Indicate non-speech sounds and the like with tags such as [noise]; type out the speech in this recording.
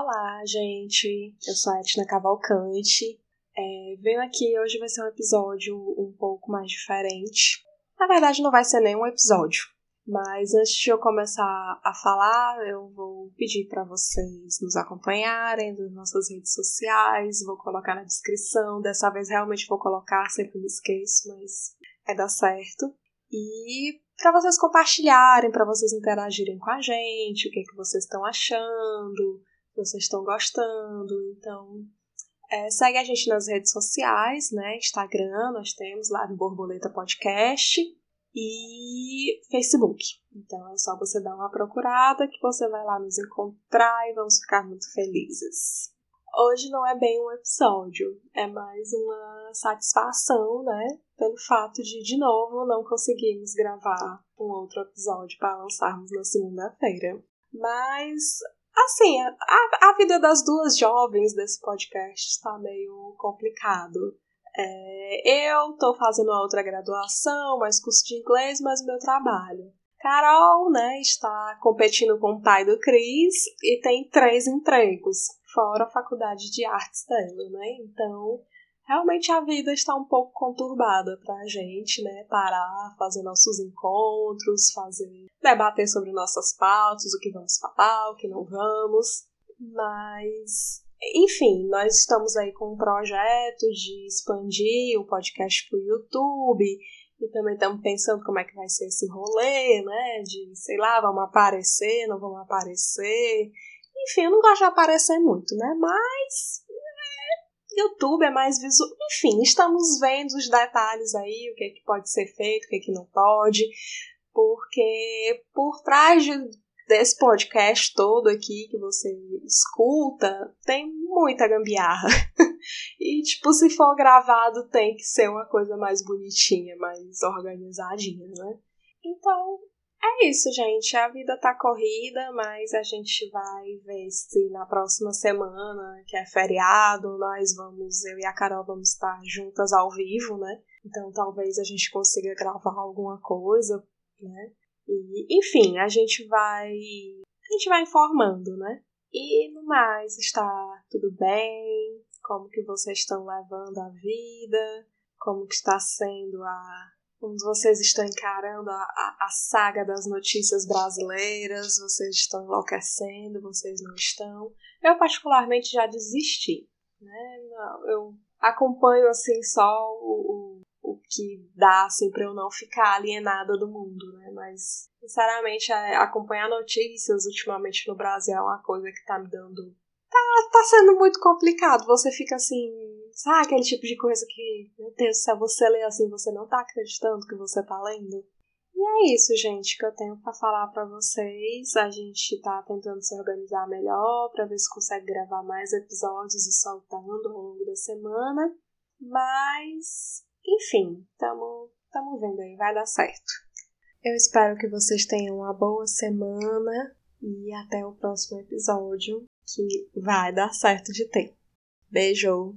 Olá, gente. Eu sou a Etna Cavalcante. É, venho aqui, hoje vai ser um episódio um pouco mais diferente. Na verdade, não vai ser nenhum episódio. Mas antes de eu começar a falar, eu vou pedir para vocês nos acompanharem nas nossas redes sociais. Vou colocar na descrição. Dessa vez realmente vou colocar, sempre me esqueço, mas vai dar certo. E para vocês compartilharem, para vocês interagirem com a gente, o que, é que vocês estão achando, vocês estão gostando. Então, é, segue a gente nas redes sociais, né? Instagram, nós temos lá Borboleta Podcast e Facebook. Então é só você dar uma procurada que você vai lá nos encontrar e vamos ficar muito felizes. Hoje não é bem um episódio, é mais uma satisfação, né? Pelo fato de, de novo, não conseguirmos gravar um outro episódio para lançarmos na segunda-feira. Mas Assim, a, a vida das duas jovens desse podcast está meio complicado. É, eu estou fazendo outra graduação, mais curso de inglês, mas o meu trabalho. Carol, né, está competindo com o pai do Cris e tem três empregos, fora a faculdade de artes dela, né? Então, realmente a vida está um pouco conturbada para a gente, né? Parar, fazer nossos encontros, fazer debater sobre nossas pautas, o que vamos falar, o que não vamos. Mas, enfim, nós estamos aí com um projeto de expandir o podcast para o YouTube. E também estamos pensando como é que vai ser esse rolê, né? De, sei lá, vamos aparecer, não vamos aparecer. Enfim, eu não gosto de aparecer muito, né? Mas YouTube é mais visual. Enfim, estamos vendo os detalhes aí, o que, é que pode ser feito, o que, é que não pode, porque por trás de, desse podcast todo aqui que você escuta, tem muita gambiarra. [laughs] e, tipo, se for gravado, tem que ser uma coisa mais bonitinha, mais organizadinha, né? Então, é isso, gente. A vida tá corrida, mas a gente vai ver se na próxima semana, que é feriado, nós vamos, eu e a Carol vamos estar juntas ao vivo, né? Então talvez a gente consiga gravar alguma coisa, né? E, enfim, a gente vai. A gente vai informando, né? E no mais, está tudo bem? Como que vocês estão levando a vida? Como que está sendo a como vocês estão encarando a, a, a, saga das notícias brasileiras, vocês estão enlouquecendo, vocês não estão. Eu, particularmente, já desisti. Né? Eu acompanho assim só o, o, o que dá assim, para eu não ficar alienada do mundo. Né? Mas, sinceramente, é, acompanhar notícias ultimamente no Brasil é uma coisa que está me dando. Tá, tá sendo muito complicado. Você fica assim, Sabe aquele tipo de coisa que, meu Deus do céu, você lê assim, você não tá acreditando que você tá lendo? E é isso, gente, que eu tenho para falar para vocês. A gente tá tentando se organizar melhor para ver se consegue gravar mais episódios e soltando ao longo da semana. Mas, enfim, tamo, tamo vendo aí, vai dar certo. Eu espero que vocês tenham uma boa semana e até o próximo episódio, que vai dar certo de ter. Beijo!